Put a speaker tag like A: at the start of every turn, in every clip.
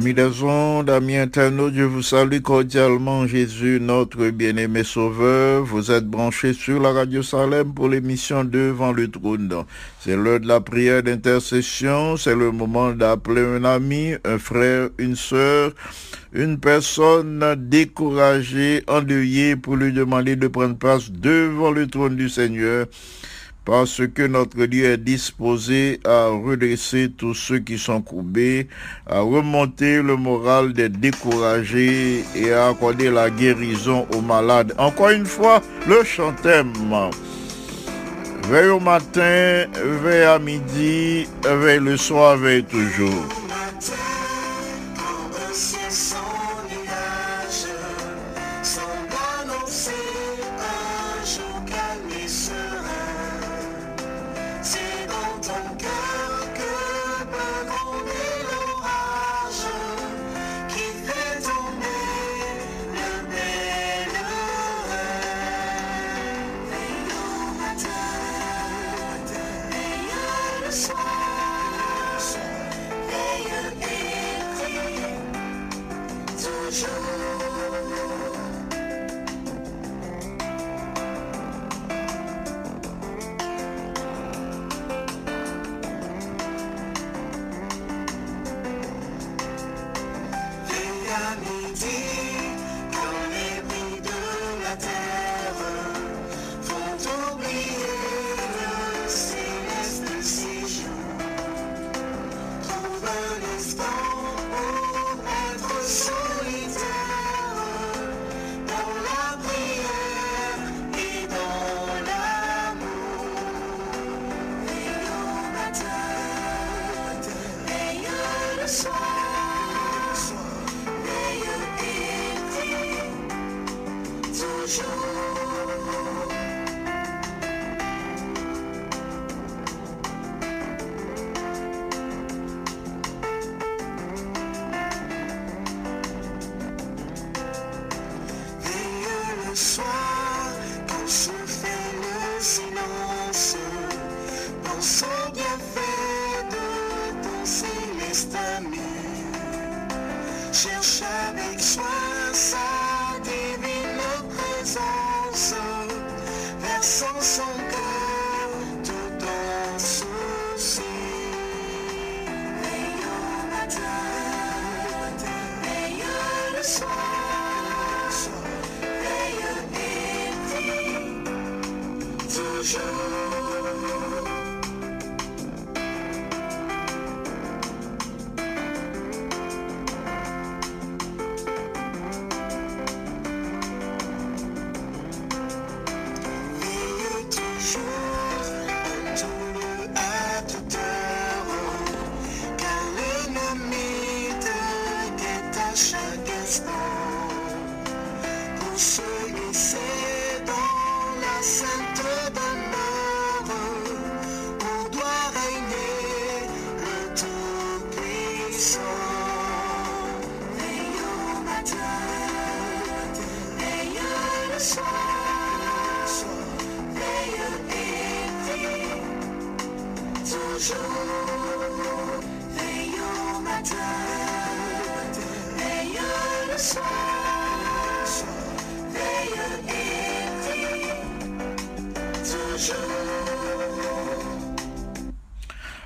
A: Amis des ondes, amis internautes, je vous salue cordialement. Jésus, notre bien-aimé sauveur, vous êtes branchés sur la radio Salem pour l'émission Devant le trône. C'est l'heure de la prière d'intercession, c'est le moment d'appeler un ami, un frère, une sœur, une personne découragée, endeuillée pour lui demander de prendre place devant le trône du Seigneur parce que notre Dieu est disposé à redresser tous ceux qui sont courbés, à remonter le moral des découragés et à accorder la guérison aux malades. Encore une fois, le chantème. Veille au matin, veille à midi, veille le soir, veille toujours.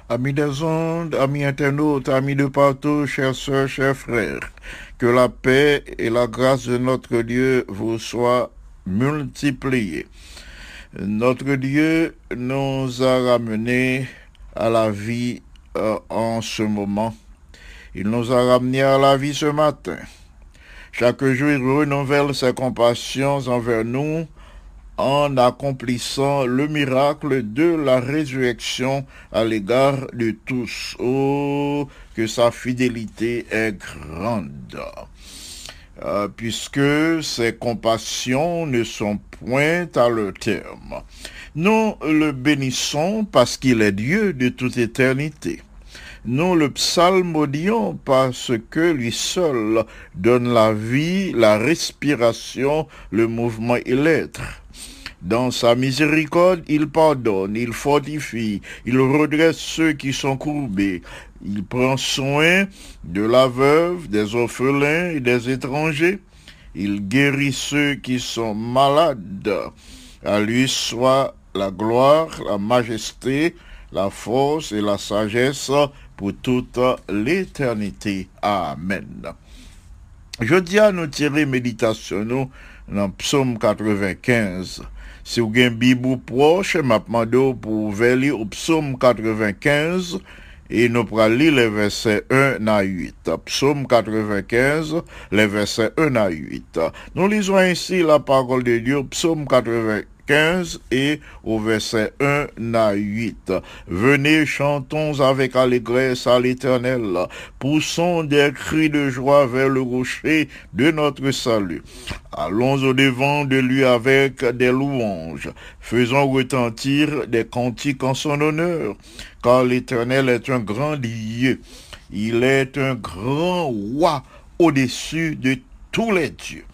A: Amis des ondes, amis internautes, amis de partout, chers sœurs, chers frères, que la paix et la grâce de notre Dieu vous soient multipliées. Notre Dieu nous a ramenés à la vie euh, en ce moment. Il nous a ramenés à la vie ce matin. Chaque jour, il renouvelle ses compassions envers nous en accomplissant le miracle de la résurrection à l'égard de tous. Oh, que sa fidélité est grande. Euh, puisque ses compassions ne sont point à leur terme. Nous le bénissons parce qu'il est Dieu de toute éternité. Nous le psalmodions parce que lui seul donne la vie, la respiration, le mouvement et l'être. Dans sa miséricorde, il pardonne, il fortifie, il redresse ceux qui sont courbés. Il prend soin de la veuve, des orphelins et des étrangers. Il guérit ceux qui sont malades. À lui soit la gloire, la majesté, la force et la sagesse pour toute l'éternité. Amen. Je dis à nous tirer méditation nous dans Psaume 95. Si vous avez une Bible proche, je demande pour ouvrir au Psaume 95 et nous pourrons lire les versets 1 à 8. Psaume 95, les versets 1 à 8. Nous lisons ainsi la parole de Dieu, Psaume 95 et au verset 1 à 8. Venez, chantons avec allégresse à l'Éternel, poussons des cris de joie vers le rocher de notre salut. Allons au devant de lui avec des louanges, faisons retentir des cantiques en son honneur, car l'Éternel est un grand Dieu, il est un grand roi au-dessus de tous les dieux.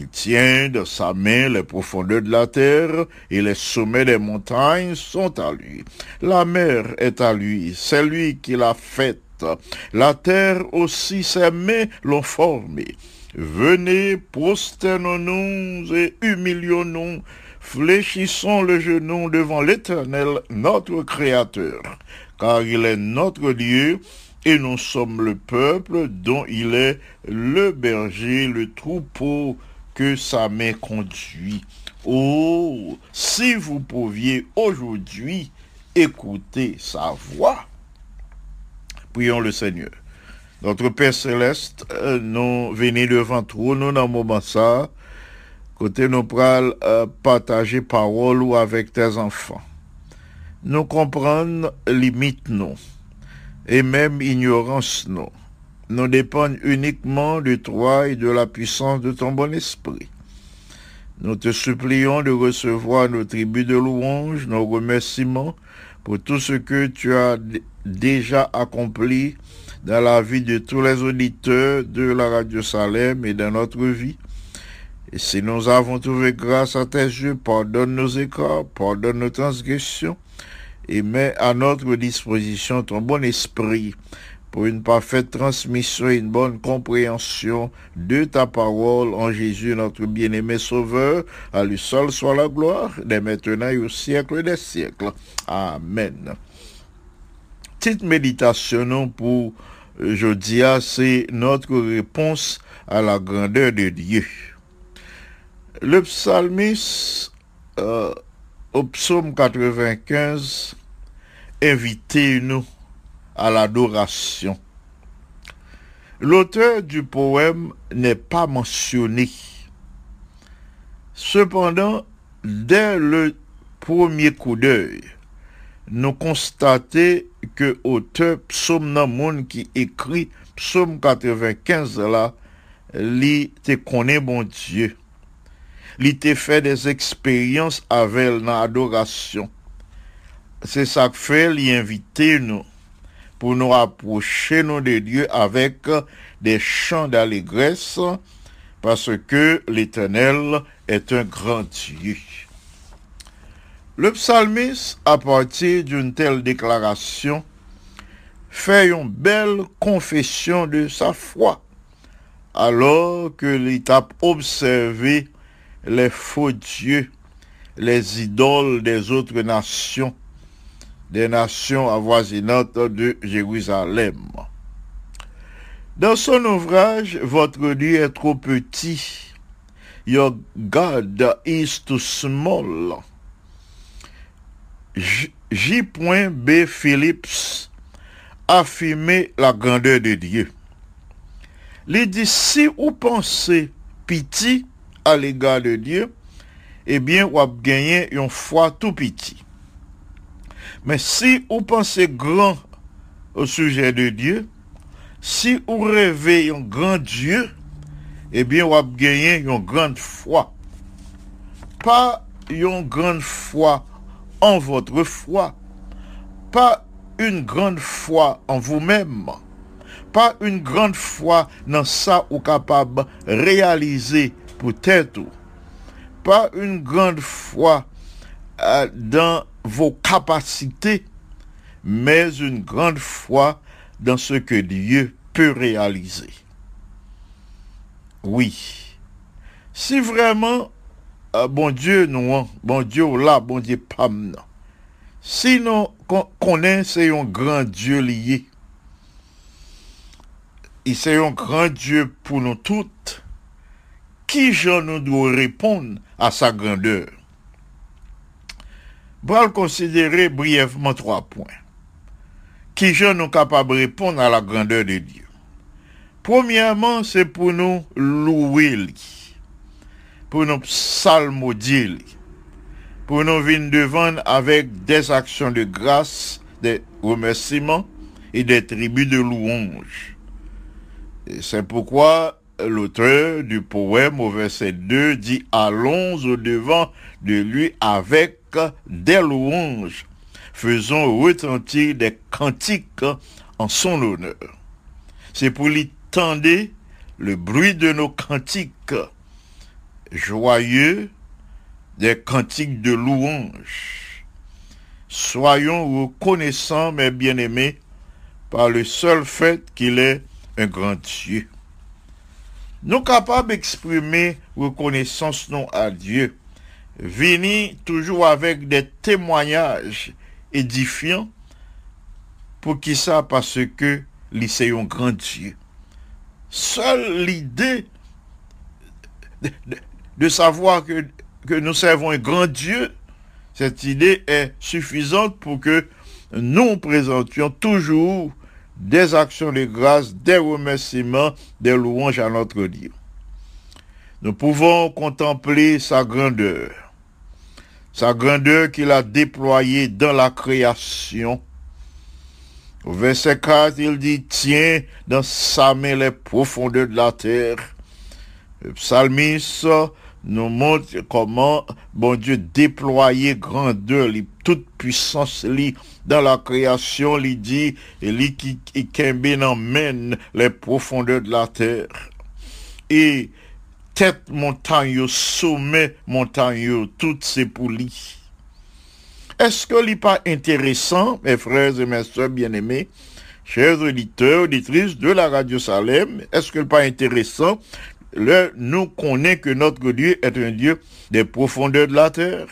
A: Il tient de sa main les profondeurs de la terre et les sommets des montagnes sont à lui. La mer est à lui, c'est lui qui l'a faite. La terre aussi ses mains l'ont formée. Venez, prosternons-nous et humilions-nous, fléchissons le genou devant l'Éternel, notre Créateur, car il est notre Dieu et nous sommes le peuple dont il est le berger, le troupeau que sa main conduit. Oh, si vous pouviez aujourd'hui écouter sa voix. Prions le Seigneur. Notre Père Céleste, euh, nous venons devant toi, nous dans moment ça, côté nous pral euh, partager parole ou avec tes enfants. Nous comprendre limite nous, et même ignorance nous. Nous dépendons uniquement de toi et de la puissance de ton bon esprit. Nous te supplions de recevoir nos tribus de louanges, nos remerciements pour tout ce que tu as déjà accompli dans la vie de tous les auditeurs de la Radio Salem et dans notre vie. Et si nous avons trouvé grâce à tes yeux, pardonne nos écarts, pardonne nos transgressions et mets à notre disposition ton bon esprit pour une parfaite transmission et une bonne compréhension de ta parole en Jésus, notre bien-aimé Sauveur. À lui seul soit la gloire, dès maintenant et au siècle des siècles. Amen. Petite méditation pour jeudi, c'est notre réponse à la grandeur de Dieu. Le psalmiste, euh, au psaume 95, invitez-nous à l'adoration. L'auteur du poème n'est pas mentionné. Cependant, dès le premier coup d'œil, nous constatons que auteur psaume qui écrit psaume 95 là, li te connaît bon Dieu. Li te fait des expériences avec dans adoration. C'est ça que fait li inviter nous pour nous rapprocher nous de Dieu avec des chants d'allégresse parce que l'Éternel est un grand Dieu. Le psalmiste, à partir d'une telle déclaration, fait une belle confession de sa foi, alors que l'étape observé les faux dieux, les idoles des autres nations, des nations avoisinantes de Jérusalem. Dans son ouvrage, Votre Dieu est trop petit. Your God is too small. J.B. Phillips affirmait la grandeur de Dieu. Il dit, si vous pensez petit à l'égard de Dieu, eh bien, vous avez gagné une foi tout petit. Mais si vous pensez grand au sujet de Dieu, si vous rêvez un grand Dieu, eh bien, vous avez gagné une grande foi. Pas une grande foi en votre foi, pas une grande foi en vous-même, pas une grande foi dans ça ou capable réaliser peut-être, pas une grande foi euh, dans vos capacités, mais une grande foi dans ce que Dieu peut réaliser. Oui, si vraiment euh, bon Dieu nous, bon Dieu là, bon Dieu pas non. Sinon, qu'on c'est un grand Dieu lié. Et c'est un grand Dieu pour nous toutes. Qui je nous doit répondre à sa grandeur? Pour considérer brièvement trois points. Qui je nous capable de répondre à la grandeur de Dieu? Premièrement, c'est pour nous louer pour nous psalmodier, pour nous venir devant avec des actions de grâce, des remerciements et des tribus de louange. C'est pourquoi l'auteur du poème au verset 2 dit Allons au devant de lui avec des louanges, faisons retentir des cantiques en son honneur. C'est pour lui tendre le bruit de nos cantiques joyeux des cantiques de louange. Soyons reconnaissants, mes bien-aimés, par le seul fait qu'il est un grand Dieu. Nous capables d'exprimer reconnaissance non à Dieu, venir toujours avec des témoignages édifiants, pour qui ça? Parce que c'est un grand Dieu. Seule l'idée de, de- de savoir que, que nous servons un grand Dieu, cette idée est suffisante pour que nous présentions toujours des actions de grâce, des remerciements, des louanges à notre Dieu. Nous pouvons contempler sa grandeur, sa grandeur qu'il a déployée dans la création. Au verset 4, il dit, tiens dans sa main les profondeurs de la terre. Le psalmiste nous montre comment bon Dieu déployait grandeur, toute puissance dans la création, li dit, et li qui, men les profondeurs de la terre. Et tête montagne, sommet montagne, yo, tout c'est pour lui. Est-ce que n'est pas intéressant, mes frères et mes soeurs bien-aimés, chers auditeurs, auditrices de la radio Salem, est-ce que pas intéressant le, nous connaît que notre Dieu est un Dieu des profondeurs de la terre,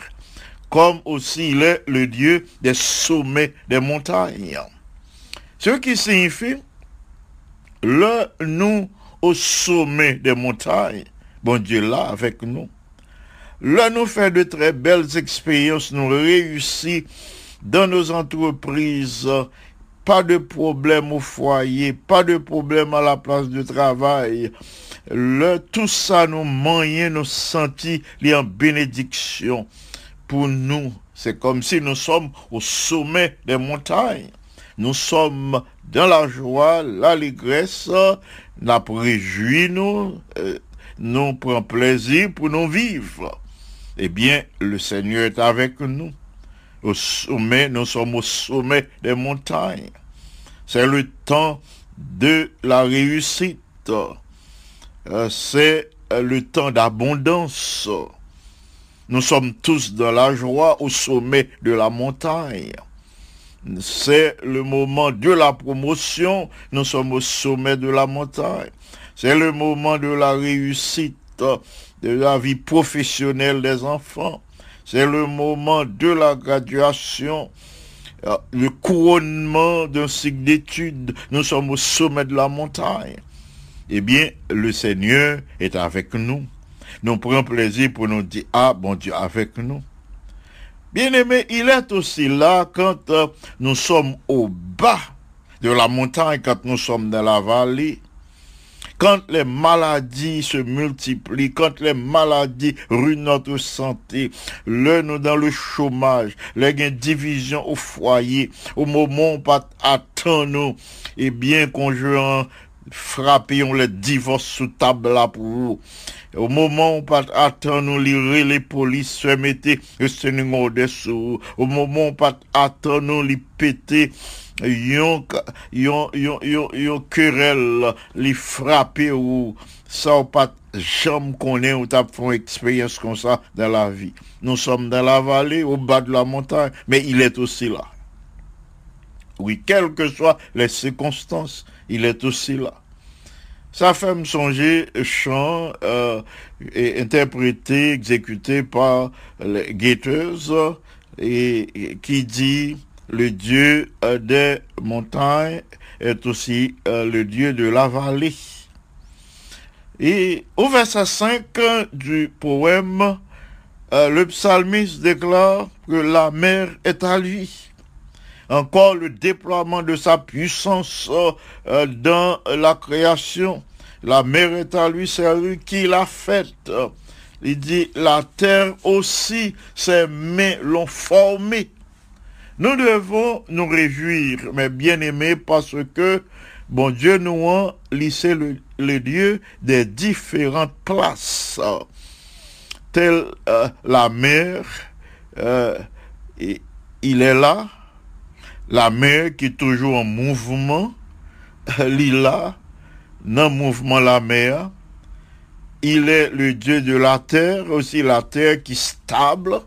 A: comme aussi il est le Dieu des sommets des montagnes? Ce qui signifie, le nous au sommet des montagnes, bon Dieu là avec nous. Là, nous fait de très belles expériences, nous réussit dans nos entreprises, pas de problème au foyer, pas de problème à la place de travail. Tout ça, nous moyens, nous sentis les en bénédiction pour nous. C'est comme si nous sommes au sommet des montagnes. Nous sommes dans la joie, l'allégresse, nous réjouis nous, euh, nous prenons plaisir pour nous vivre. Eh bien, le Seigneur est avec nous. Au sommet, nous sommes au sommet des montagnes. C'est le temps de la réussite. Euh, C'est le temps d'abondance. Nous sommes tous dans la joie au sommet de la montagne. C'est le moment de la promotion. Nous sommes au sommet de la montagne. C'est le moment de la réussite de la vie professionnelle des enfants. C'est le moment de la graduation, euh, le couronnement d'un cycle d'études. Nous sommes au sommet de la montagne. Eh bien, le Seigneur est avec nous. Nous prenons plaisir pour nous dire, ah, bon Dieu, avec nous. Bien aimé, il est aussi là quand euh, nous sommes au bas de la montagne, quand nous sommes dans la vallée. Quand les maladies se multiplient, quand les maladies ruinent notre santé, le nous dans le chômage, les division au foyer, au moment où pas attend nous, et bien conjoint frapper on le divorce sous table là pour vous. Au moment où pas attend nous lire les polices se mettez ce numéro dessous. Au moment où pas attend nous li péter yon, yon, yon, yon, querelle li frapper ou ça ou pas jamais connaît ou t'as fait une expérience comme ça dans la vie. Nous sommes dans la vallée, au bas de la montagne, mais il est aussi là. Oui, quelles que soient les circonstances, il est aussi là. Ça fait me songer chant euh, interprété, exécuté par les guetteuses et, et qui dit le Dieu euh, des montagnes est aussi euh, le Dieu de la vallée. Et au verset 5 du poème, euh, le psalmiste déclare que la mer est à lui. Encore le déploiement de sa puissance dans la création. La mer est à lui, c'est lui qui l'a faite. Il dit, la terre aussi, ses mains l'ont formée. Nous devons nous réjouir, mes bien-aimés, parce que, bon Dieu nous a lissé le, Dieu des différentes places, telle euh, la mer, euh, il est là, la mer qui est toujours en mouvement, il est là, dans le mouvement la mer, il est le Dieu de la terre, aussi la terre qui est stable,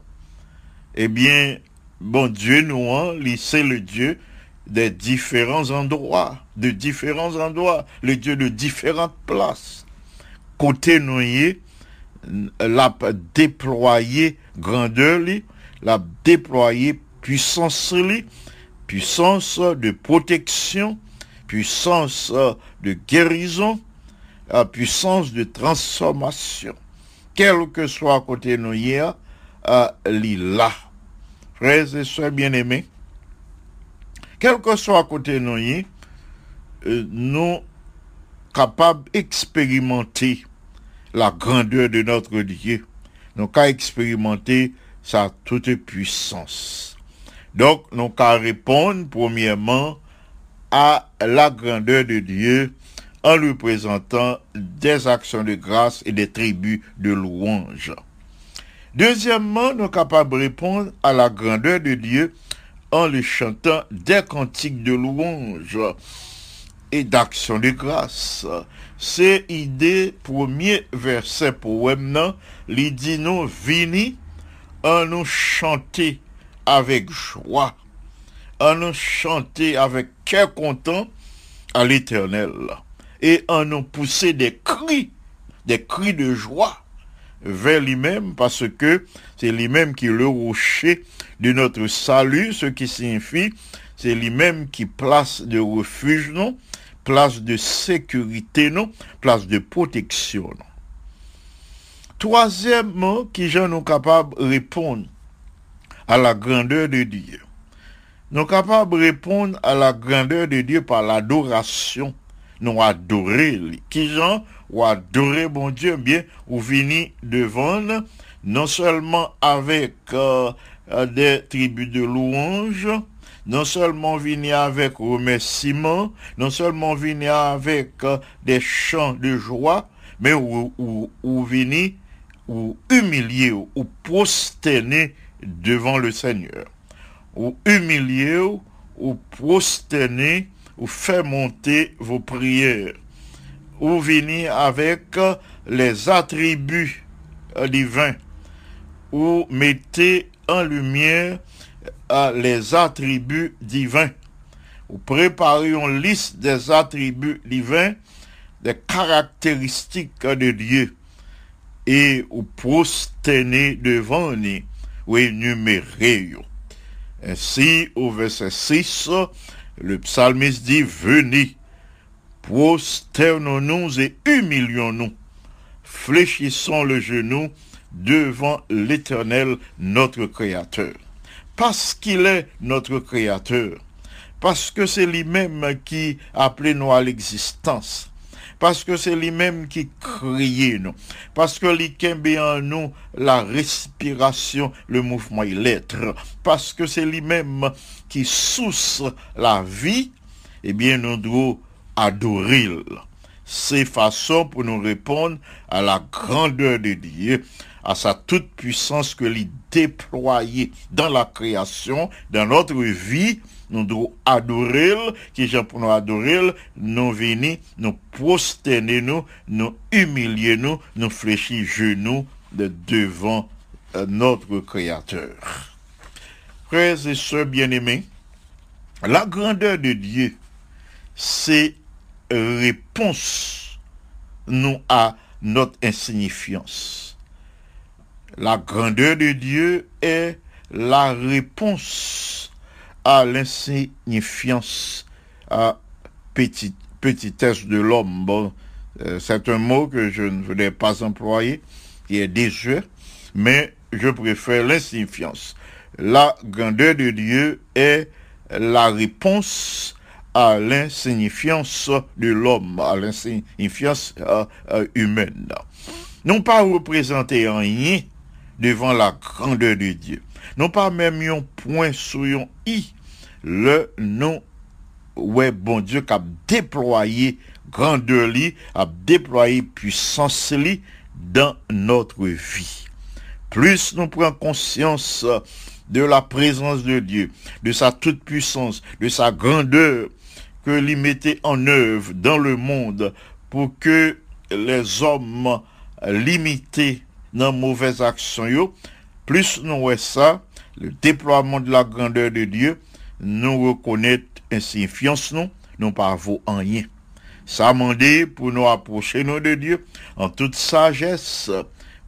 A: eh bien, bon Dieu nous c'est le Dieu des différents endroits, de différents endroits, le Dieu de différentes places. Côté noyer, l'a déployé grandeur, l'a déployé puissance, puissance de protection, puissance de guérison, puissance de transformation. Quel que soit côté noyer, euh, li là frères et sœurs bien-aimés, quel que soit à côté nous, euh, nous capables d'expérimenter la grandeur de notre Dieu. Nous qu'à expérimenter sa toute puissance. Donc, nous qu'à répondre premièrement à la grandeur de Dieu en lui présentant des actions de grâce et des tribus de louange. Deuxièmement, nous sommes capables de répondre à la grandeur de Dieu en lui chantant des cantiques de louange et d'action de grâce. C'est idée premier verset poème li dit nous vini en nous chanter avec joie, en nous chanter avec cœur content à l'éternel et en ont poussé des cris, des cris de joie vers lui-même parce que c'est lui-même qui est le rocher de notre salut, ce qui signifie c'est lui-même qui place de refuge, non, place de sécurité, non, place de protection. Troisièmement, qui j'en nous capable de répondre à la grandeur de Dieu. Nous capables de répondre à la grandeur de Dieu par l'adoration. Nous adorer. Qui j'en ou adorer bon Dieu, bien, ou venir devant, non seulement avec euh, des tribus de louanges, non seulement venir avec remerciements, non seulement venir avec euh, des chants de joie, mais ou, ou, ou venir ou humilier ou prosterner devant le Seigneur. Ou humilier ou prosterner ou faire monter vos prières. Ou venir avec les attributs euh, divins. Ou mettez en lumière euh, les attributs divins. Ou préparez une liste des attributs divins, des caractéristiques de Dieu et ou prosterner devant nous ou énumérer. Ainsi, au verset 6, le psalmiste dit, venez, prosternons-nous et humilions-nous, fléchissons le genou devant l'éternel, notre Créateur. Parce qu'il est notre Créateur, parce que c'est lui-même qui appelé nous à l'existence, parce que c'est lui-même qui crée nous, parce que lui en nous la respiration, le mouvement et l'être, parce que c'est lui-même qui sousse la vie, eh bien nous devons adorer. C'est façon pour nous répondre à la grandeur de Dieu, à sa toute puissance que lui déployer dans la création, dans notre vie, nous devons adorer, qui pour nous adorer, nous venir, nous prosterner nous, nous humilier nous, nous fléchir genoux de devant euh, notre Créateur. Frères et sœurs bien-aimés, la grandeur de Dieu, c'est réponse nous à notre insignifiance. La grandeur de Dieu est la réponse à l'insignifiance, à petite, petitesse de l'homme. Bon, euh, c'est un mot que je ne voulais pas employer, qui est désuet, mais je préfère l'insignifiance. La grandeur de Dieu est la réponse à l'insignifiance de l'homme, à l'insignifiance euh, euh, humaine. Non pas représenter rien devant la grandeur de Dieu. Non pas même un point sur un i, le nom ouais bon Dieu qui a déployé grandeur a déployé puissance dans notre vie. Plus nous prenons conscience de la présence de Dieu, de sa toute puissance, de sa grandeur que l'y en œuvre dans le monde pour que les hommes limités dans mauvaises actions, plus nous voyons ça, le déploiement de la grandeur de Dieu, nous reconnaître insignifiance nous, nous pas en rien. Ça demandé pour nous approcher nous de Dieu en toute sagesse,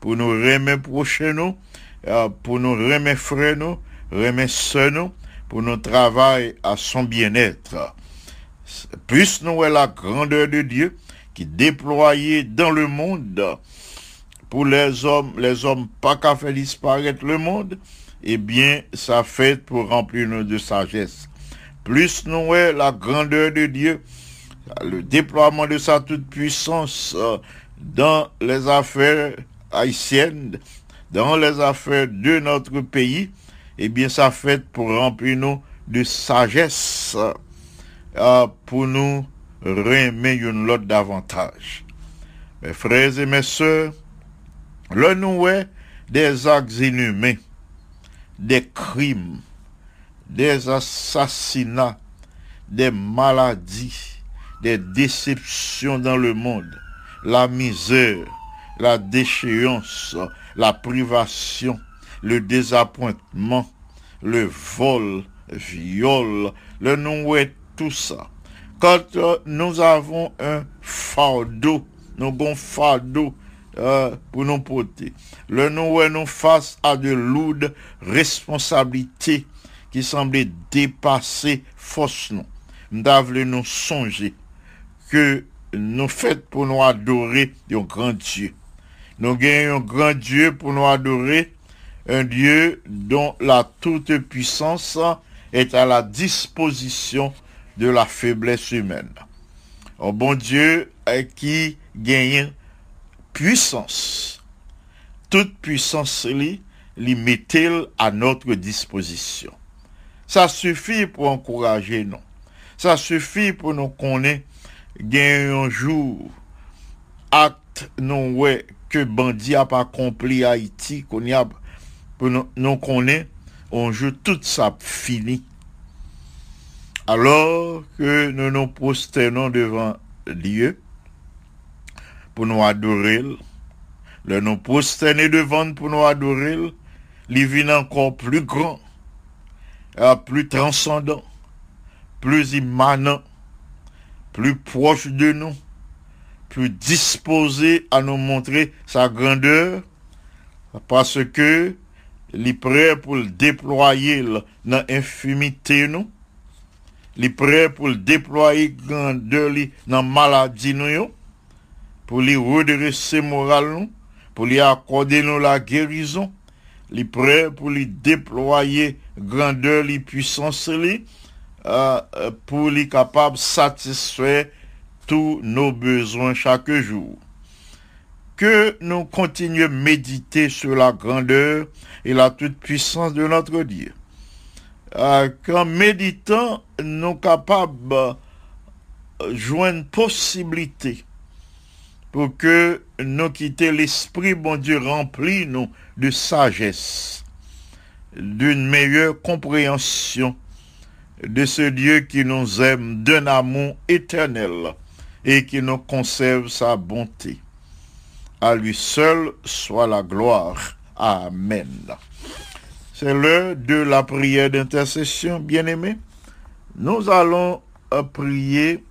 A: pour nous remettre nous, euh, pour nous remettre nous, remettre nous, pour nous travailler à son bien-être. Plus nous voyons la grandeur de Dieu qui est déployée dans le monde, pour les hommes, les hommes pas qu'à faire disparaître le monde, eh bien, ça fait pour remplir nous de sagesse. Plus nous voyons la grandeur de Dieu, le déploiement de sa toute puissance euh, dans les affaires haïtiennes, dans les affaires de notre pays, eh bien, ça fait pour remplir nous de sagesse, pour nous remettre une lot davantage. Mes frères et mes sœurs, le nous des actes inhumains, des crimes, des assassinats, des maladies, des déceptions dans le monde, la misère, la déchéance, la privation, le désappointement, le vol, viol, le nous ça. quand euh, nous avons un fardeau, nous avons un fardeau euh, pour nous porter, le nous nous face à de lourdes responsabilités qui semblaient dépasser force nous. Nous nous songer que nous faits pour nous adorer un grand Dieu. Nous gagnons un grand Dieu pour nous adorer, un Dieu dont la toute puissance est à la disposition de la faiblesse humaine. Un bon Dieu qui gagne puissance. Toute puissance li, à notre disposition. Ça suffit pour encourager nous. Ça suffit pour nous connaître gagne un jour acte non ouais que bandit a pas accompli Haïti qu'on y a pour nous, nous connaît on joue tout ça fini alors que nous nous prosternons devant Dieu pour nous adorer le nous prosterner devant pour nous adorer il encore plus grand plus transcendant plus immanent plus proche de nous, plus disposé à nous montrer sa grandeur, parce que il est prêt pour le déployer dans l'infimité nous, est prêt pour le déployer grandeur li dans maladie nous, yo, pour lui redresser moral accorder nous la guérison, il est prêt pour lui déployer grandeur li puissance li, euh, euh, capables de satisfaire tous nos besoins chaque jour. Que nous continuions à méditer sur la grandeur et la toute puissance de notre Dieu. Euh, Qu'en méditant, nous sommes capables de joindre possibilité pour que nous quittions l'esprit, bon Dieu, rempli nous de sagesse, d'une meilleure compréhension de ce Dieu qui nous aime d'un amour éternel et qui nous conserve sa bonté. À lui seul soit la gloire. Amen. C'est l'heure de la prière d'intercession, bien-aimés. Nous allons euh, prier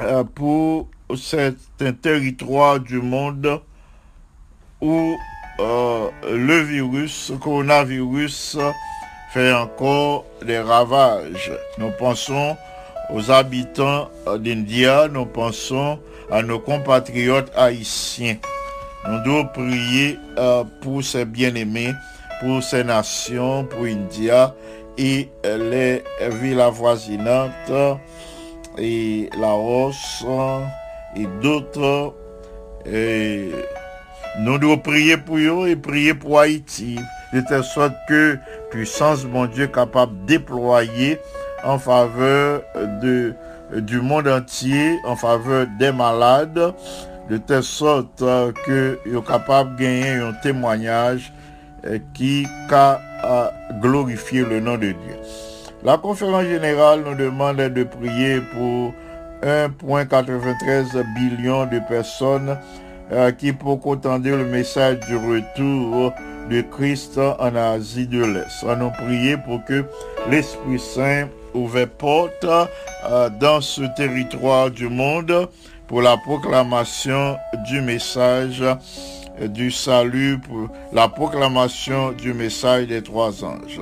A: euh, pour certains territoires du monde où euh, le virus, coronavirus, fait encore des ravages. Nous pensons aux habitants d'India, nous pensons à nos compatriotes haïtiens. Nous devons prier pour ces bien-aimés, pour ces nations, pour India et les villes avoisinantes et Laos et d'autres. Nous devons prier pour eux et prier pour Haïti, de telle sorte que puissance, mon Dieu, capable de déployer en faveur du monde entier, en faveur des malades, de telle sorte que sont capables de gagner un témoignage qui a glorifié le nom de Dieu. La conférence générale nous demande de prier pour 1,93 billion de personnes euh, qui pour entendre le message du retour de Christ en Asie de l'Est. On nous prier pour que l'Esprit Saint ouvre porte euh, dans ce territoire du monde pour la proclamation du message du salut, pour la proclamation du message des trois anges.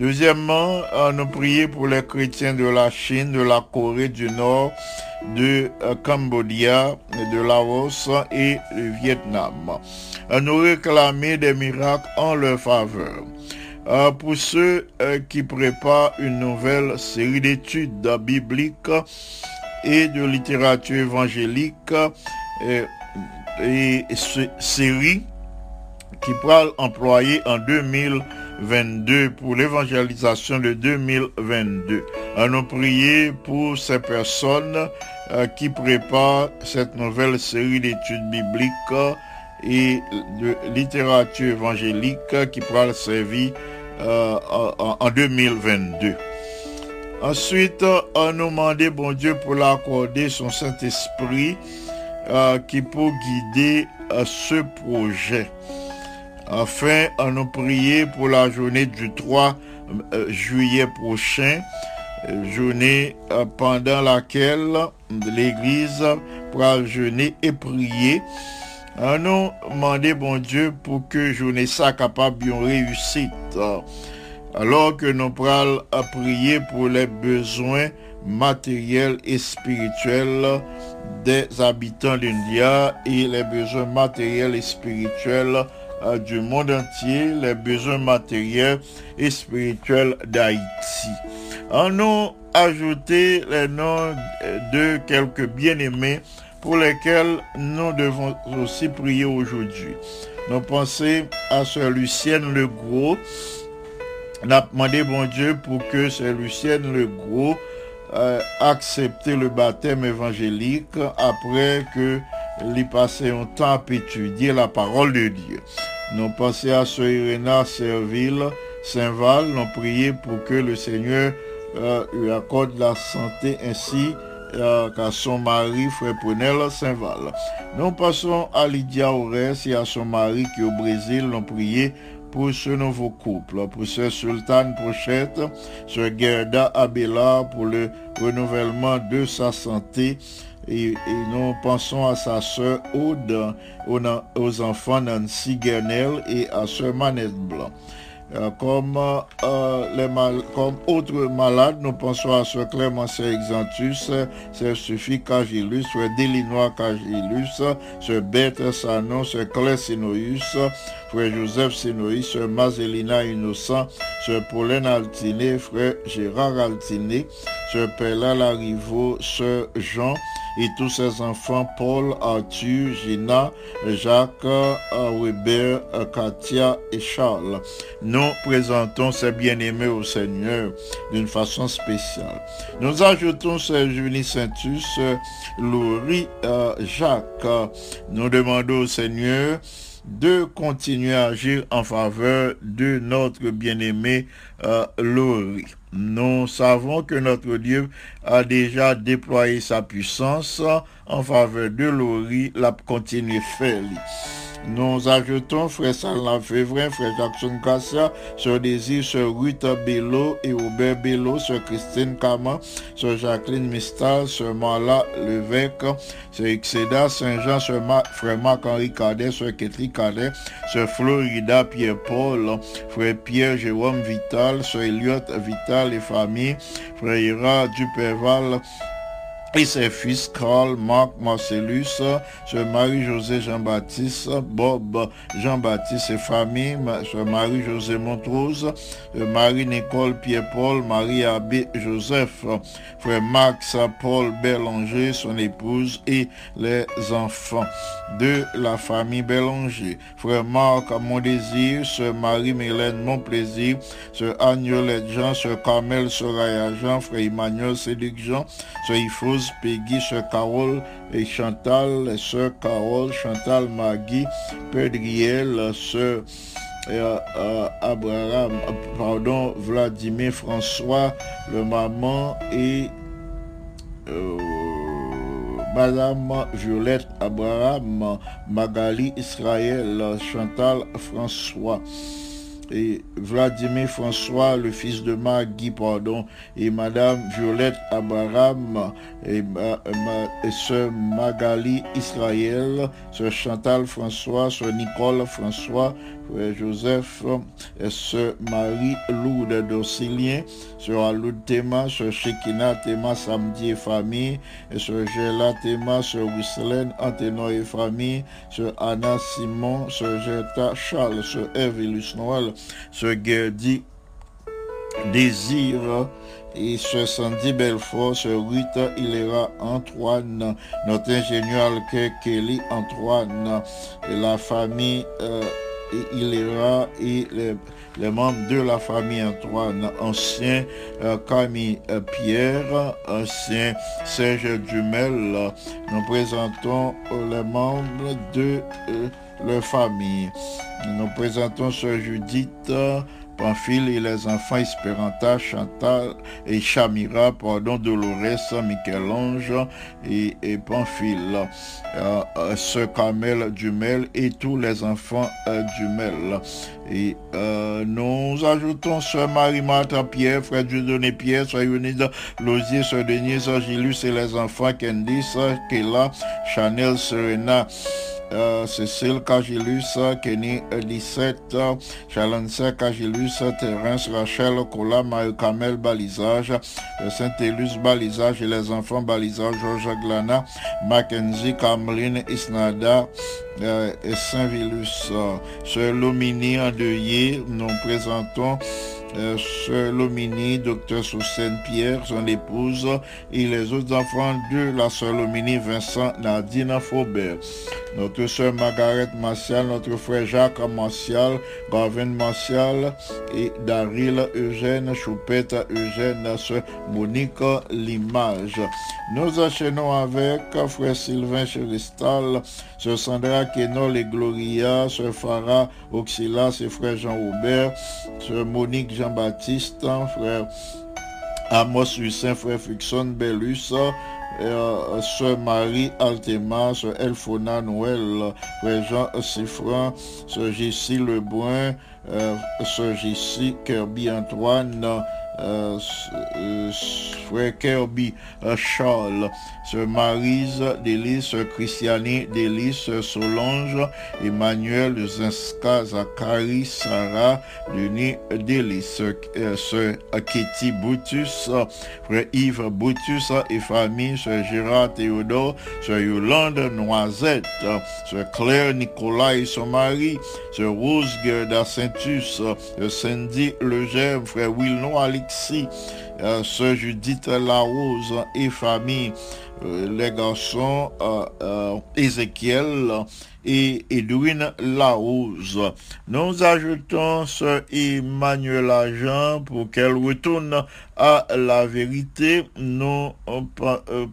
A: Deuxièmement, euh, nous prier pour les chrétiens de la Chine, de la Corée du Nord, de euh, Cambodia, de Laos et du Vietnam. Euh, nous réclamer des miracles en leur faveur. Pour ceux qui préparent une nouvelle série d'études bibliques et de littérature évangélique et série qui pourra employer en 2022 pour l'évangélisation de 2022. À nous prier pour ces personnes euh, qui préparent cette nouvelle série d'études bibliques et de littérature évangélique qui pourra servir euh, en, en 2022. Ensuite, on nous demander, bon Dieu, pour l'accorder son Saint-Esprit euh, qui peut guider euh, ce projet. Enfin, nous prier pour la journée du 3 euh, juillet prochain, journée euh, pendant laquelle l'Église pourra jeûner et prier. Euh, nous demander bon Dieu pour que journée ça capable bien réussite. Alors que nous pourrons prier pour les besoins matériels et spirituels des habitants d'India et les besoins matériels et spirituels euh, du monde entier, les besoins matériels et spirituels d'Haïti. En nous ajouter les noms de quelques bien-aimés pour lesquels nous devons aussi prier aujourd'hui. Nous pensons à Sœur Lucienne Le Gros. On a demandé bon Dieu pour que Sœur Lucienne Le Gros euh, accepte le baptême évangélique après que lui passé un temps à étudier la parole de Dieu. Nous pensons à Sœur Irena Serville Saint-Val, nous prions pour que le Seigneur euh, lui accorde la santé ainsi euh, qu'à son mari, Frère Prunel Saint-Val. Nous passons à Lydia Ores et à son mari qui est au Brésil, nous prions pour ce nouveau couple, pour ce Sultan Pochette, ce Gerda Abela pour le renouvellement de sa santé. Et, nous pensons à sa soeur Aude, aux, enfants Nancy Guernel et à sœur Manette Blanc. Euh, comme, euh, les autres malades, nous pensons à ce Clémence Exantus, ce Suffit Cagilus, ce Délinois Cagilus, ce Bête Sanon, ce Claire Sinoïus, frère Joseph Sinoïus, ce Mazelina Innocent, ce Pauline Altiné, frère Gérard Altiné, ce Pella Larivo, ce Jean, et tous ses enfants, Paul, Arthur, Gina, Jacques, Weber, Katia et Charles. Nous présentons ces bien-aimés au Seigneur d'une façon spéciale. Nous ajoutons ce Julie Saintus, Laurie, Jacques. Nous demandons au Seigneur de continuer à agir en faveur de notre bien-aimé euh. Nous savons que notre Dieu a déjà déployé sa puissance en faveur de Laurie, la continuer faire. Nous ajoutons Frère Salah Févrin, Frère Jackson Cassia, Sœur Désir, Sœur Ruth Bello et Aubert Bello, Sœur Christine Kama, Sœur Jacqueline Mistal, Sœur Marla Levesque, Sœur Exceda, Saint-Jean, Sœur Frère Marc-Henri Cadet, Sœur Ketri Cadet, Sœur Florida Pierre-Paul, Frère Pierre Jérôme Vital, Sœur Elliot Vital et famille, Frère Ira Duperval, et ses fils Carl, Marc, Marcellus, Marie-José Jean-Baptiste, Bob Jean-Baptiste et famille, Marie-José Montrose, Marie-Nicole Pierre-Paul, Marie-Abbé Joseph, Frère Max Paul Bélanger, son épouse et les enfants de la famille Bélanger, Frère Marc Mondésir, Sœur Marie-Mélène Monplaisir, Sœur Agnolette Jean, Sœur Carmel Soraya Jean, Frère Emmanuel Cédric Jean, Sœur Ifos Peggy, Sœur Carole et Chantal, Sœur Carole, Chantal Maggie, Pedriel, Sœur euh, euh, Abraham, pardon, Vladimir François, le maman et euh, Madame Violette Abraham, Magali Israël, Chantal François et Vladimir François, le fils de Maggie, pardon, et Madame Violette Abraham, et, ma, Sœur Magali Israël, Sœur Chantal François, Sœur Nicole François, Joseph, et Sœur Marie Lourdes d'Ocilien, Sœur Aloud Théma, Sœur Shekina Théma, Samedi et famille, et Sœur Gela Théma, Sœur Wisselaine, Anténoy et famille, Sœur Anna Simon, Sœur Gerta Charles, Sœur Evelus Noël, Sœur Gerdy Désir, et Sœur Sandy Belfort, Sœur Rita Hilera Antoine, notre ingénieur Kelly Antoine, et la famille euh, et Hilera et les, les, membres de la famille Antoine, ancien euh, Camille euh, Pierre, ancien Serge Dumel. Nous présentons les membres de leur famille. Nous présentons Sœur Judith Pamphile et les enfants Esperanta, Chantal et Chamira, pardon, Dolores, Michel-Ange et, et Pamphile, euh, euh, Sœur Carmel Dumel et tous les enfants euh, Dumel. Et euh, nous ajoutons Sœur Marie-Martha Pierre, Frère Dieudonné Pierre, Sœur Yonide Lozier, Sœur Denise, Gilus et les enfants Candice, Kela, Chanel, Serena, euh, Cécile Cagilus, Kenny 17, Chalense Cagilus, Terence, Rachel, Cola, Marie Camel, Balisage, Saint-Élus, Balisage et les enfants Balisage, Georges Glana, Mackenzie, Cameline, Isnada, euh, et Saint-Vilus. Sur Lomini endeuillé, nous présentons euh, Sœur Lomini, docteur Soussène Pierre, son épouse, et les autres enfants de la Sœur Lomini, Vincent, Nadine Faubert. Notre Sœur Margaret Martial, notre frère Jacques Martial, Gavin Martial et Daryl Eugène, Choupette Eugène, Sœur Monique Limage. Nous enchaînons avec frère Sylvain Cheristal, Sœur Sandra Kenol et Gloria, Sœur Farah Auxilas et frère Jean-Robert, Sœur Monique Jean-Baptiste, frère Amos Hussein, frère Fixon Bellus, euh, Sœur Marie Altema, Sœur Elfona Noël, frère Jean Siffran, Sœur Jessie Lebrun, euh, Sœur Jessie Kirby Antoine, frère Kirby euh, Charles, Sœur Marise Délice, Sœur Christiane Délice, Sœur Solange, Emmanuel Zinska, Zachary, Sarah, Denis Délice, euh, Sœur Kitty Boutus, Frère Yves Boutus et famille, Sœur Gérard Théodore, Sœur Yolande Noisette, Sœur Claire Nicolas et son mari, Sœur Rose Gerda Saintus, Sœur Cindy Legère, Frère Wilnon Alexis, euh, Sœur Judith Larose et famille, euh, les garçons euh, euh, Ézéchiel et Edwin Larose. Nous ajoutons Sœur Emmanuel Agent pour qu'elle retourne à la vérité. Nous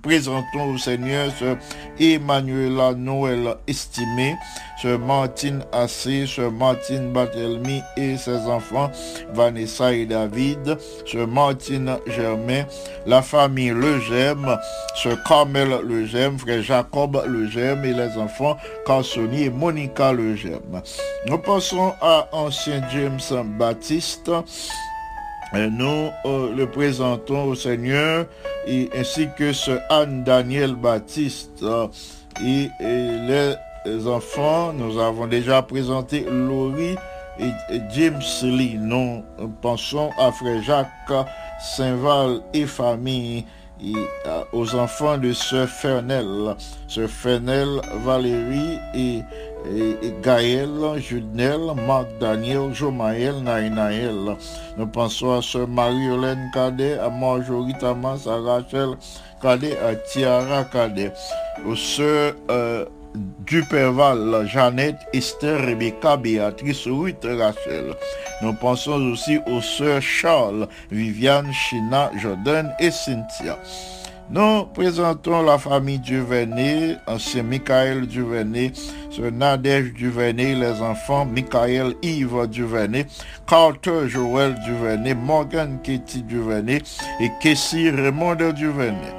A: présentons au Seigneur Sœur Emmanuela Noël estimée, Sœur Martine Assé, Sœur Martine Barthelmy et ses enfants Vanessa et David, Sœur Martine Germain, la famille Legem, Sœur Carmel Legem, Frère Jacob Legem et les enfants Carsoni et Monica Legem. Nous passons à Ancien James Baptiste. Et nous euh, le présentons au Seigneur ainsi que ce Anne Daniel Baptiste et, les enfants. Nous avons déjà présenté Laurie et, James Lee. Nous pensons à Frère Jacques Saint-Val et famille et aux enfants de Sœur Fernel, Sœur Fernel, Valérie et, Gaël, Judnel, Marc Daniel, Jomaël, Naïnaël. Nous pensons à Sœur Marie-Hélène Cadet, à Marjorie Tamas, à Rachel Cadet, à Tiara Cadet, aux Sœurs euh, Duperval, Jeannette, Esther, Rebecca, Béatrice, Ruth, Rachel. Nous pensons aussi aux sœurs Charles, Viviane, China, Jordan et Cynthia. Nous présentons la famille Duvernay, ancien Michael Duvernay, sœur Nadège Duvernay, les enfants Michael Yves Duvernay, Carter Joël Duvernay, Morgan Katie Duvernay et Kessie Raymond Duvernay.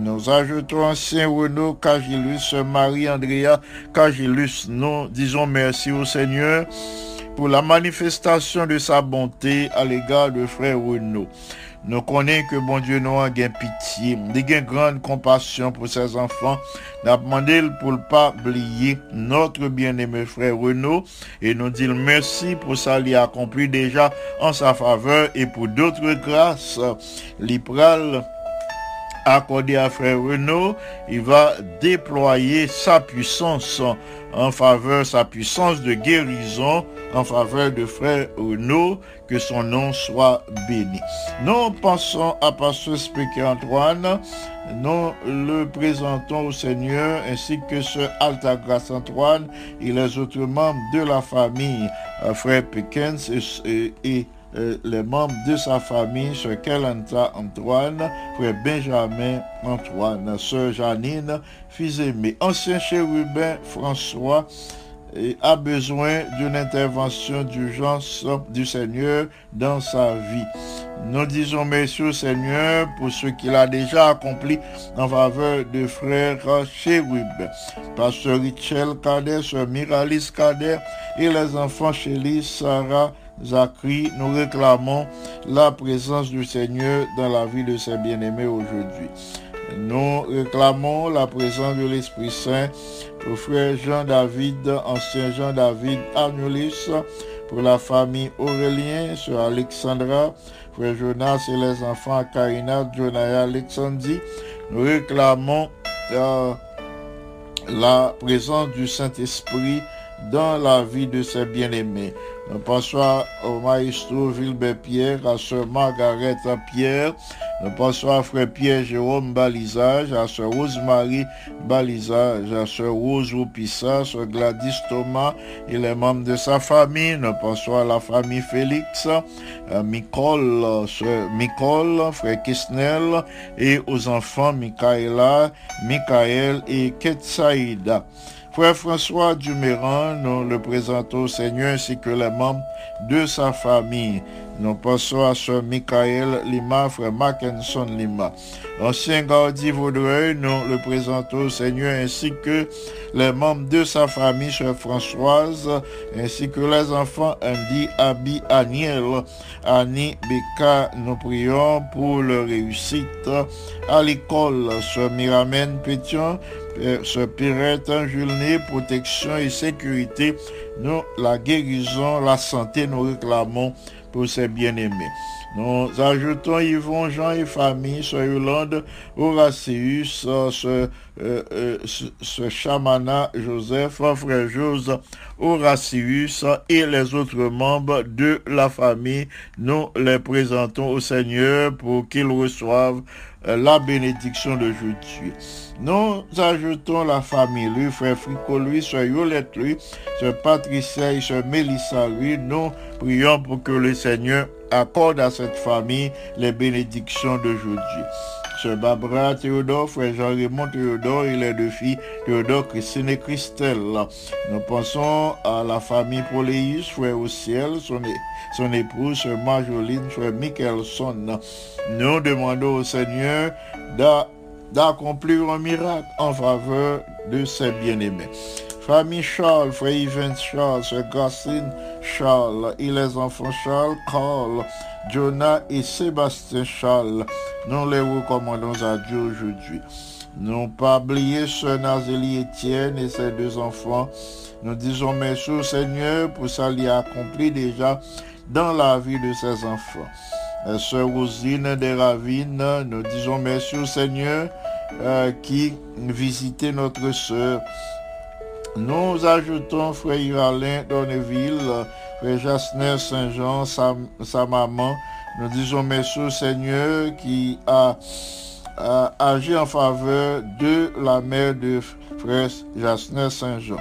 A: Nous ajoutons ancien Renaud Cagilus, Marie-Andrea Cagilus. Nous disons merci au Seigneur pour la manifestation de sa bonté à l'égard de frère Renaud. Nous connaissons que bon Dieu nous a gain pitié, il a grande compassion pour ses enfants. Nous demandé pour ne pas oublier notre bien-aimé frère Renaud et nous disons merci pour ça qu'il a accompli déjà en sa faveur et pour d'autres grâces. L'Ipral accordé à frère Renaud, il va déployer sa puissance en faveur, sa puissance de guérison en faveur de frère Renaud, que son nom soit béni. Nous pensons à Pasteur Spéquet Antoine, nous le présentons au Seigneur ainsi que ce Altagrace Antoine et les autres membres de la famille, euh, frère Pickens et, les membres de sa famille, Sœur Kelanta Antoine, Frère Benjamin Antoine, Sœur Janine, fils aimé, ancien chérubin François, a besoin d'une intervention d'urgence du Seigneur dans sa vie. Nous disons merci au Seigneur pour ce qu'il a déjà accompli en faveur de frère Chérub, pasteur Richel Kader, sœur Miralis Kader et les enfants Chélie, Sarah, Nous réclamons la présence du Seigneur dans la vie de ses bien-aimés aujourd'hui. Nous réclamons la présence de l'Esprit Saint au frère Jean-David, ancien Jean-David Arnulis, pour la famille Aurélien, sur Alexandra, frère Jonas et les enfants Karina, Jonaya, Alexandrie. Nous réclamons euh, la présence du Saint-Esprit dans la vie de ses bien-aimés. Nous pensons au maestro Vilbert Pierre, à sœur Margaret Pierre, nous pensons à frère Pierre Jérôme Balisage, à sœur Rosemary Balisage, à sœur Rose Roupissa, sœur Gladys Thomas et les membres de sa famille. Nous pensons à la famille Félix, à Nicole, sœur Nicole, frère Kisnel et aux enfants Michaela, Michael et Ketsaïda. Frère François Duméran, nous le présentons au Seigneur ainsi que les membres de sa famille. Nous pensons à Sœur Michael Lima, Frère Mackinson Lima. Ancien Gaudi Vaudreuil, nous le présentons au Seigneur ainsi que les membres de sa famille, Sœur Françoise, ainsi que les enfants Andy, Abi, Aniel, Annie, Beka. Nous prions pour leur réussite à l'école. Sœur Miramène Pétion, ce Pirate Julné, protection et sécurité, nous la guérison, la santé, nous réclamons pour ses bien-aimés. Nous ajoutons Yvon, Jean et famille, ce Yolande, euh, euh, ce, ce Chamana, Joseph, frère Joseph, Horacéus et les autres membres de la famille. Nous les présentons au Seigneur pour qu'ils reçoivent euh, la bénédiction d'aujourd'hui. Nous ajoutons la famille, lui, frère Frico, lui, soeur Yolette, lui, soeur Patricia et Mélissa, lui. Nous prions pour que le Seigneur accorde à cette famille les bénédictions d'aujourd'hui. Sœur Barbara Théodore, frère Jean-Raymond Théodore et les deux filles Théodore, Christine et Christelle. Nous pensons à la famille Poléus, frère au ciel, son, son épouse, sœur Marjoline, frère Michelson. Nous demandons au Seigneur d'accomplir un miracle en faveur de ses bien-aimés. Famille Charles, frère Yvan Charles, sœur Charles et les enfants Charles, Carl, Jonah et Sébastien Charles. Nous les recommandons à Dieu aujourd'hui. Nous pas oublier sœur Nazélie Étienne et ses deux enfants. Nous disons merci au Seigneur pour ça lui accompli déjà dans la vie de ses enfants. Sœur Rosine des Ravines, nous disons merci au Seigneur euh, qui visitait notre sœur. Nous ajoutons Frère Alain Donneville, Frère Jasner Saint-Jean, sa, maman. Nous disons merci au Seigneur qui a, agi en faveur de la mère de Frère Jasner Saint-Jean.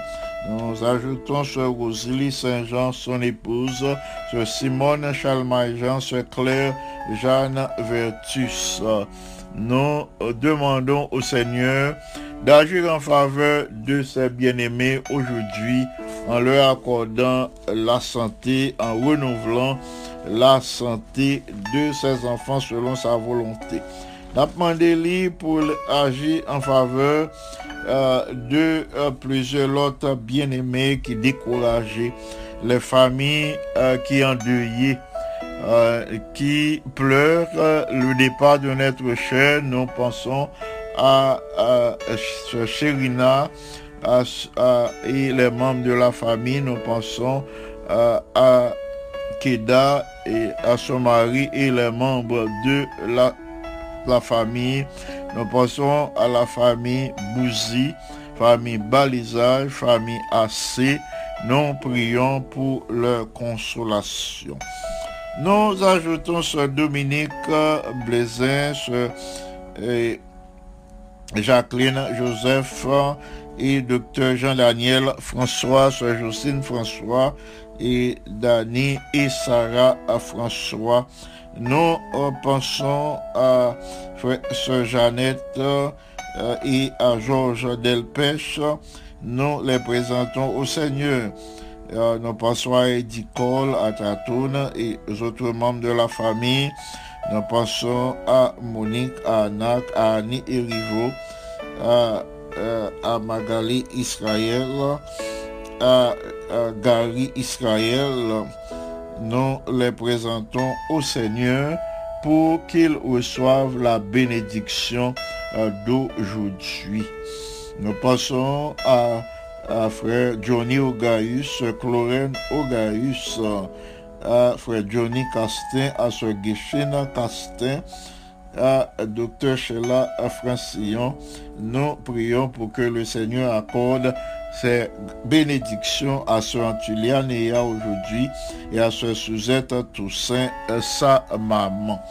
A: Nous ajoutons Sœur Rosalie Saint-Jean, son épouse, Sœur Simone Chalmaïjean, Claire Jeanne Vertus. Nous demandons au Seigneur d'agir en faveur de ses bien-aimés aujourd'hui en leur accordant la santé, en renouvelant la santé de ses enfants selon sa volonté. Demandez-lui pour agir en faveur euh, de euh, plusieurs autres bien-aimés qui découragés, les familles euh, qui endeuillées, qui pleurent le départ de notre cher. Nous pensons à, à, à Chérina à, et les membres de la famille. Nous pensons à, Keda et à son mari et les membres de la, famille. Nous pensons à la famille Bouzi, famille Balisage, famille AC. Nous prions pour leur consolation. Nous ajoutons ce Dominique Blaisin, ce et Jacqueline Joseph et docteur Jean-Daniel François, Sœur Jocelyne François et Dani et Sarah François. Nous pensons à Sœur Jeannette et à Georges Delpech nous les présentons au Seigneur. Euh, nous pensons à Eddie Cole, à Tatoune et aux autres membres de la famille. Nous pensons à Monique, à Anak, à Annie et Rivo, à, euh, à Magali Israël, à, Gary Israël. Nous les présentons au Seigneur pour qu'ils reçoivent la bénédiction euh, d'aujourd'hui. Nous passons à, frère Johnny Ogaïus, Clorène Ogaïus, à frère Johnny Castin, à sœur Guichina Castin, à docteur Sheila Francillon. Nous prions pour que le Seigneur accorde ses bénédictions à sœur Antulianéa aujourd'hui et à sœur Suzette Toussaint, sa maman.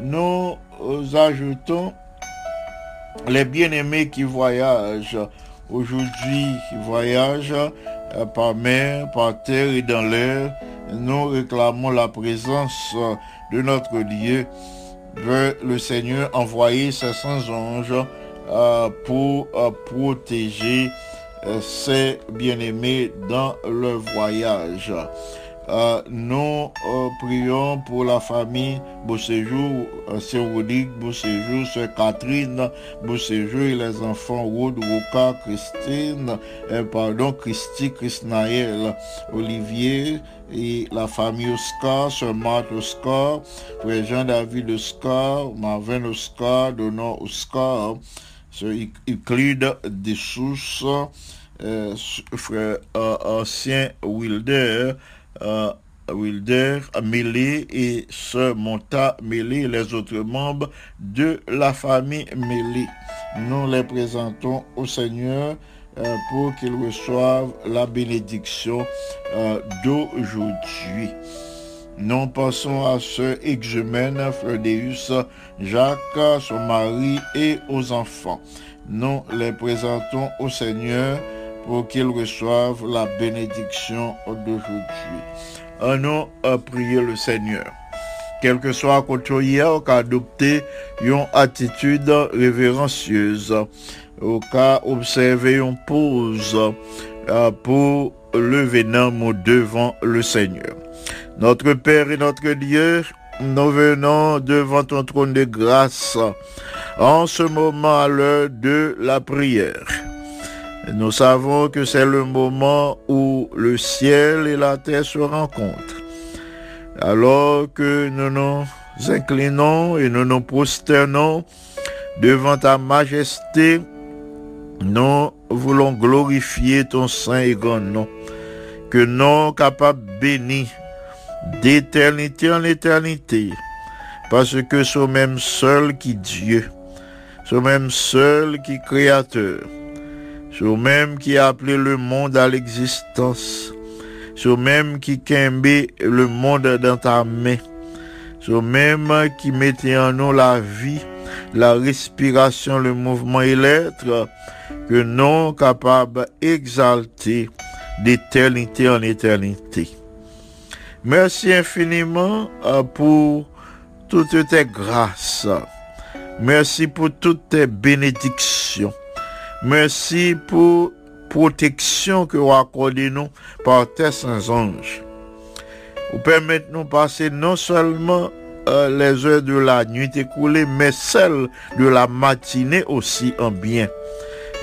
A: Nous ajoutons les bien-aimés qui voyagent aujourd'hui, qui voyagent par mer, par terre et dans l'air. Nous réclamons la présence de notre Dieu. Veut le Seigneur envoyer ses saints anges euh, pour euh, protéger euh, ses bien-aimés dans leur voyage. Euh, nous euh, prions pour la famille Beauséjour, euh, Sœur Rodrigue Beauséjour, Sœur Catherine Beauséjour et les enfants Rod, Roca, Christine, euh, pardon, Christy, Christnaël, Olivier et la famille Oscar, Sœur Marthe Oscar, Frère Jean-David Oscar, Marvin Oscar, Donor Oscar, Sœur Euclide Dessous, Frère Ancien Wilder, Wilder, Mélé et Sœur Monta Mélé et les autres membres de la famille Mélé. Nous les présentons au Seigneur euh, pour qu'ils reçoivent la bénédiction euh, d'aujourd'hui. Nous pensons à Sœur Exumène, Fleudéus, Jacques, son mari et aux enfants. Nous les présentons au Seigneur pour qu'ils reçoivent la bénédiction d'aujourd'hui. Un nous a prié le Seigneur. Quel que soit côté hier, qu'a adopté une attitude révérencieuse, au cas observé une pause euh, pour lever nos devant le Seigneur. Notre Père et notre Dieu, nous venons devant ton trône de grâce en ce moment à l'heure de la prière. Nous savons que c'est le moment où le ciel et la terre se rencontrent. Alors que nous nous inclinons et nous nous prosternons devant ta majesté, nous voulons glorifier ton saint et grand nom, que nom capable béni d'éternité en éternité, parce que c'est même seul qui Dieu, c'est même seul qui créateur, c'est même qui a appelé le monde à l'existence, c'est même qui kembe le monde dans ta main, c'est même qui mettait en nous la vie, la respiration, le mouvement et l'être, que non capable d'exalter d'éternité en éternité. Merci infiniment euh, pour toutes tes grâces. Merci pour toutes tes bénédictions. Merci pour protection que vous accordez nous par tes saints anges. Vous permettez nous passer non seulement euh, les heures de la nuit écoulée, mais celles de la matinée aussi en bien.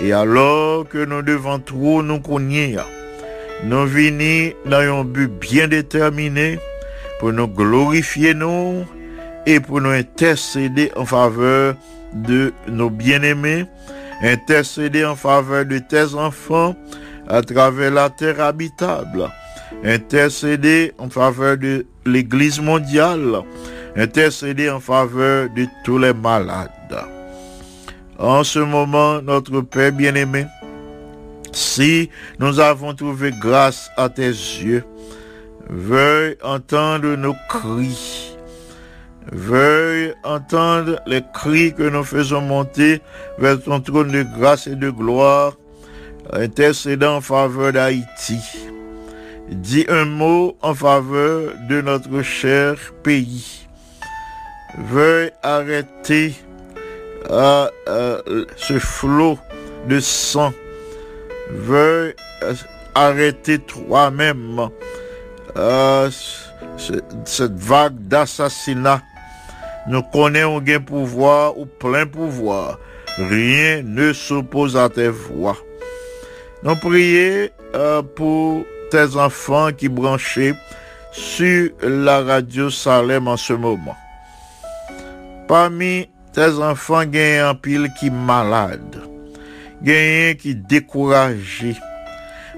A: Et alors que nous devons trop nous connaître, nous venons dans un but bien déterminé pour nous glorifier nous et pour nous intercéder en faveur de nos bien-aimés, intercéder en faveur de tes enfants à travers la terre habitable, intercéder en faveur de l'Église mondiale, intercéder en faveur de tous les malades. En ce moment, notre Père bien-aimé, si nous avons trouvé grâce à tes yeux, veuille entendre nos cris. Veuille entendre les cris que nous faisons monter vers ton trône de grâce et de gloire, intercédant en faveur d'Haïti. Dis un mot en faveur de notre cher pays. Veuille arrêter euh, euh, ce flot de sang veuille euh, arrêter toi-même ce- cette vague d'assassinat. Nous connaissons gain pouvoir ou plein pouvoir. Rien ne s'oppose à tes voix. Nous prions euh, pour tes enfants qui branchés sur la radio Salem en ce moment. Parmi tes enfants, a un pile qui malade. Y a un qui découragé.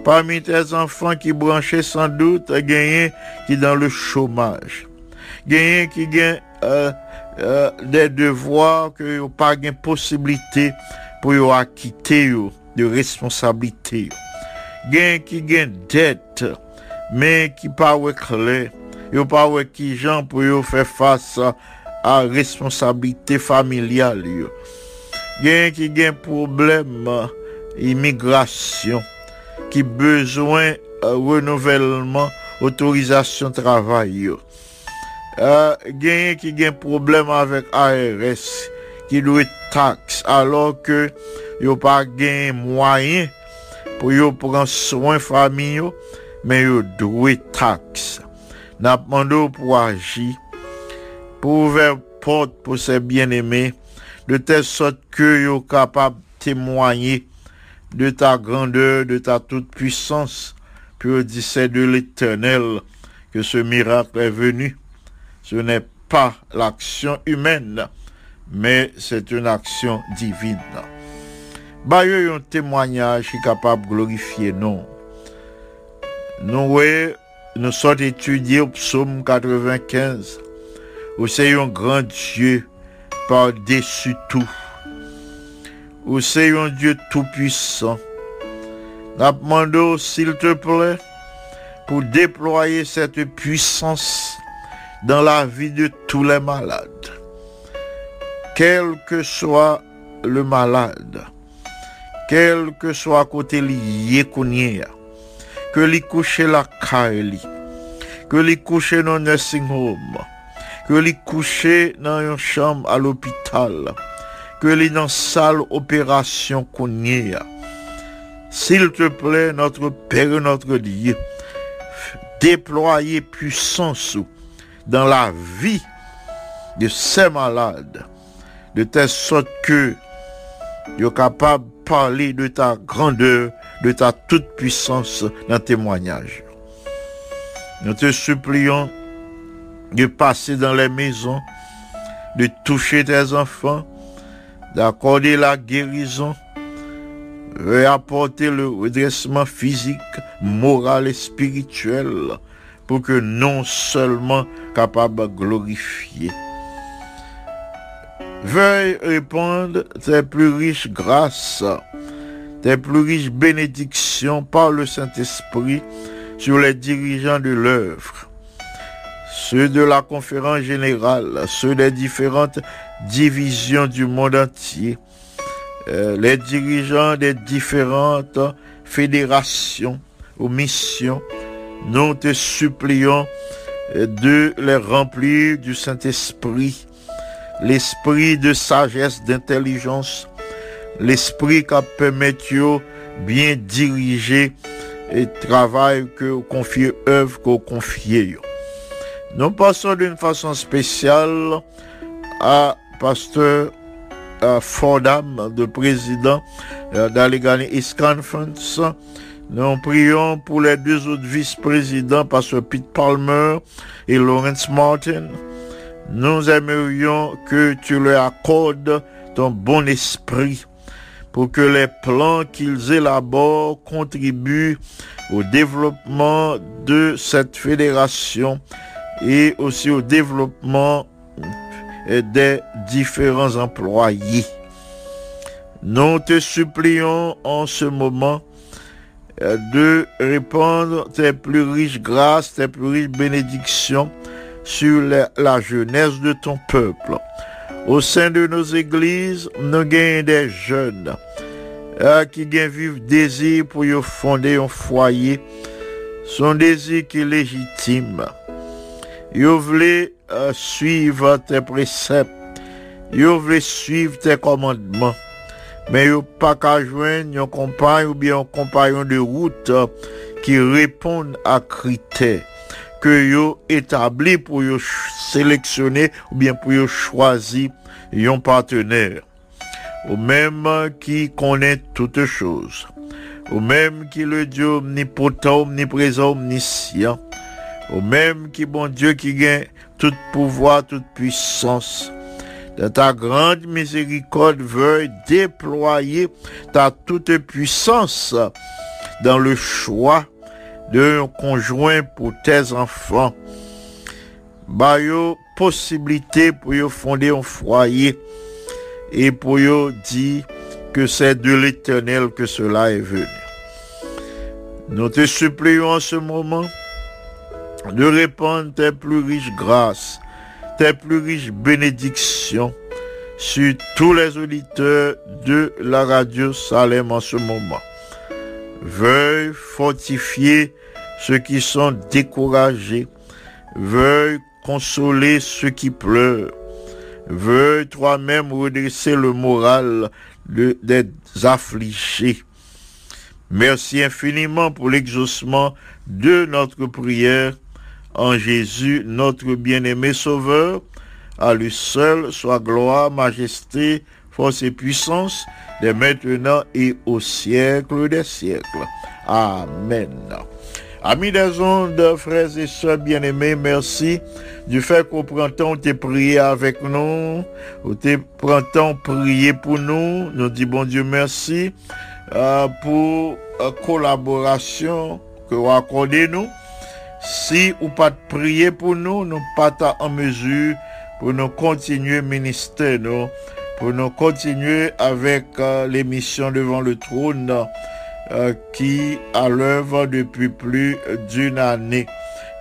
A: Parmi tes enfants qui branchés sans doute, un qui dans le chômage. Un qui a euh, euh, des devoirs que yo pas de possibilité pour acquitter de responsabilité. Un qui a dette, mais qui pas clair. Yo pas qui gens pour faire face à responsabilité familiale yo. Gen qui gen problème immigration, qui besoin euh, renouvellement autorisation travail. Euh, gen qui gen problème avec ARS qui doit taxe alors que yo pas gen moyen pour prendre soin famille mais yo doit taxe. N'a demandé pour agir pour ouvrir porte pour ses bien-aimés, de telle sorte que yo capable témoigner de ta grandeur, de ta toute puissance, puis dit c'est de l'éternel que ce miracle est venu. Ce n'est pas l'action humaine, mais c'est une action divine. Bah, yo un témoignage qui est capable de glorifier. Nous, nous sommes étudiés au psaume 95 où c'est un grand Dieu par-dessus tout. Où c'est un Dieu tout-puissant. Demandé, s'il te plaît, pour déployer cette puissance dans la vie de tous les malades. Quel que soit le malade, quel que soit côté lié que li couche la caille, que li couche dans nursing home, que li couche dans une chambre à l'hôpital, que li dans salle opération. S'il te plaît, notre Père notre Dieu, déployer puissance dans la vie de ces malades, de telle sorte que yo capable de parler de ta grandeur, de ta toute puissance dans témoignage. Nous te supplions de passer dans les maisons, de toucher tes enfants, d'accorder la guérison, de apporter le redressement physique, moral et spirituel pour que non seulement capable de glorifier. Veuille répandre tes plus riches grâces, tes plus riches bénédictions par le Saint-Esprit sur les dirigeants de l'œuvre, ceux de la conférence générale, ceux des différentes divisions du monde entier, euh, les dirigeants des différentes fédérations ou missions, nous te supplions de les remplir du Saint-Esprit, l'esprit de sagesse, d'intelligence, l'esprit qui permet de bien diriger et travail que vous confiez, œuvre que vous confiez. Nous passons d'une façon spéciale à pasteur Fordham, le président d'Allegheny East Conference. Nous prions pour les deux autres vice-présidents, pasteur Pete Palmer et Lawrence Martin. Nous aimerions que tu leur accordes ton bon esprit pour que les plans qu'ils élaborent contribuent au développement de cette fédération et aussi au développement des différents employés. Nous te supplions en ce moment de répandre tes plus riches grâces, tes plus riches bénédictions sur la, jeunesse de ton peuple. Au sein de nos églises, nous gagnons des jeunes euh, qui gagnent vivre désir pour y fonder un foyer. Son désir qui est légitime. Voulez euh, suivre tes préceptes. Yo voulez suivre tes commandements. Men yo pa ka jwen yon kompany ou bien yon kompanyon de route euh, ki repon a kriter ke yo etabli pou yo seleksyone ou bien pou yo chwazi yon partener. Ou même qui connaît toutes choses. Ou même qui le Dieu omnipotent, omniprésent, omniscient. Ou même qui bon Dieu qui gagne tout pouvoir, toute puissance. Dans ta grande miséricorde, veuille déployer ta toute puissance dans le choix d'un conjoint pour tes enfants. Ba yo possibilité pour yo fonder un foyer et pour yo dire que c'est de l'éternel que cela est venu. Nous te supplions en ce moment de répandre tes plus riches grâces, tes plus riches bénédictions sur tous les auditeurs de la radio Salem en ce moment. Veuille fortifier ceux qui sont découragés. Veuille consoler ceux qui pleurent. Veuille toi-même redresser le moral de- des affligés. Merci infiniment pour l'exaucement de notre prière en Jésus, notre bien-aimé Sauveur. À lui seul soit gloire, majesté, force et puissance, dès maintenant et au siècle des siècles. Amen. Amis des ondes, frères et sœurs bien-aimés, merci du fait qu'au printemps, tu prié avec nous, au te- printemps, prié pour nous. Nous dit bon Dieu merci euh, pour euh, collaboration que vous accordez nous. Si ou pas prier pour nous, nous pas en mesure pour nous continuer ministère, pour nous continuer avec euh, l'émission devant le trône euh, qui à l'œuvre depuis plus d'une année.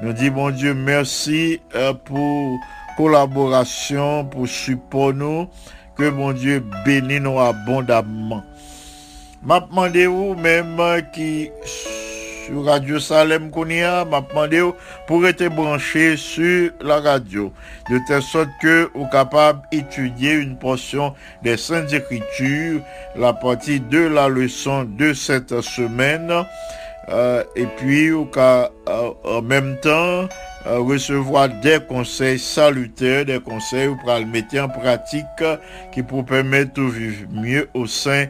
A: Nous dit bon Dieu merci euh, pour collaboration, pour support nous, que bon Dieu bénisse nous abondamment. M'a demandé ou même euh, qui sur Radio Salem Kounia, m'a demandé ou pour être branché sur la radio, de telle sorte que vous capable d'étudier une portion des Saintes Écritures, la partie de la leçon de cette semaine, euh, et puis euh, en même temps recevoir des conseils salutaires, des conseils pour le mettre en pratique qui pour permettre de vivre mieux au sein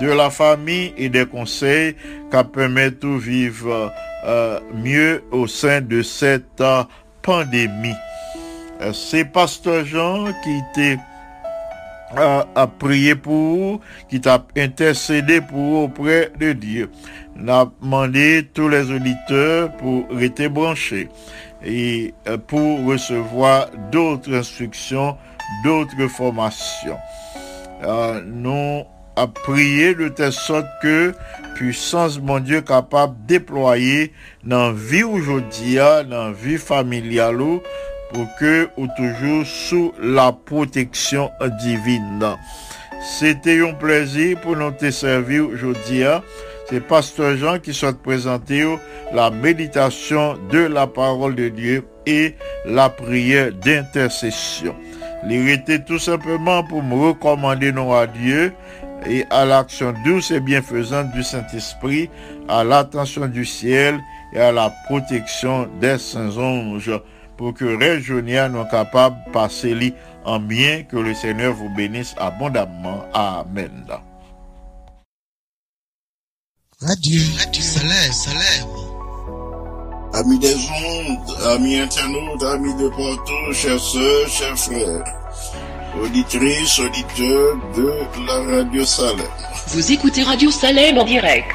A: de la famille et des conseils qui permettent de vivre euh, mieux au sein de cette euh, pandémie. Euh, C'est Pasteur Jean qui était a prié pour vous, qui t'a intercédé pour vous auprès de Dieu. N'a demandé tous les auditeurs pour rester branchés et euh, pour recevoir d'autres instructions, d'autres formations. Euh, nous a prié de telle sorte que puissance mon Dieu capable de déployer dans la vie aujourd'hui, dans la vie familiale, ou, pour que ou toujours sous la protection divine. C'était un plaisir pour nous te servir aujourd'hui. C'est Pasteur Jean qui souhaite présenter la méditation de la parole de Dieu et la prière d'intercession. Était tout simplement pour me recommander non à Dieu et à l'action douce et bienfaisante du Saint-Esprit, à l'attention du ciel et à la protection des saints anges pour que Régionia nous capable de passer en bien, que le Seigneur vous bénisse abondamment. Amen.
B: Radio, Radio Salem, Salem.
A: Amis des ondes, amis internautes, amis de partout, chers sœurs, chers frères, auditrices, auditeurs de la radio Salem.
C: Vous écoutez Radio Salem en direct.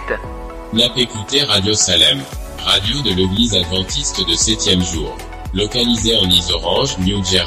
D: Écoutez Radio Salem, radio de l'église adventiste de septième jour, localisée en Isorange, New Jersey.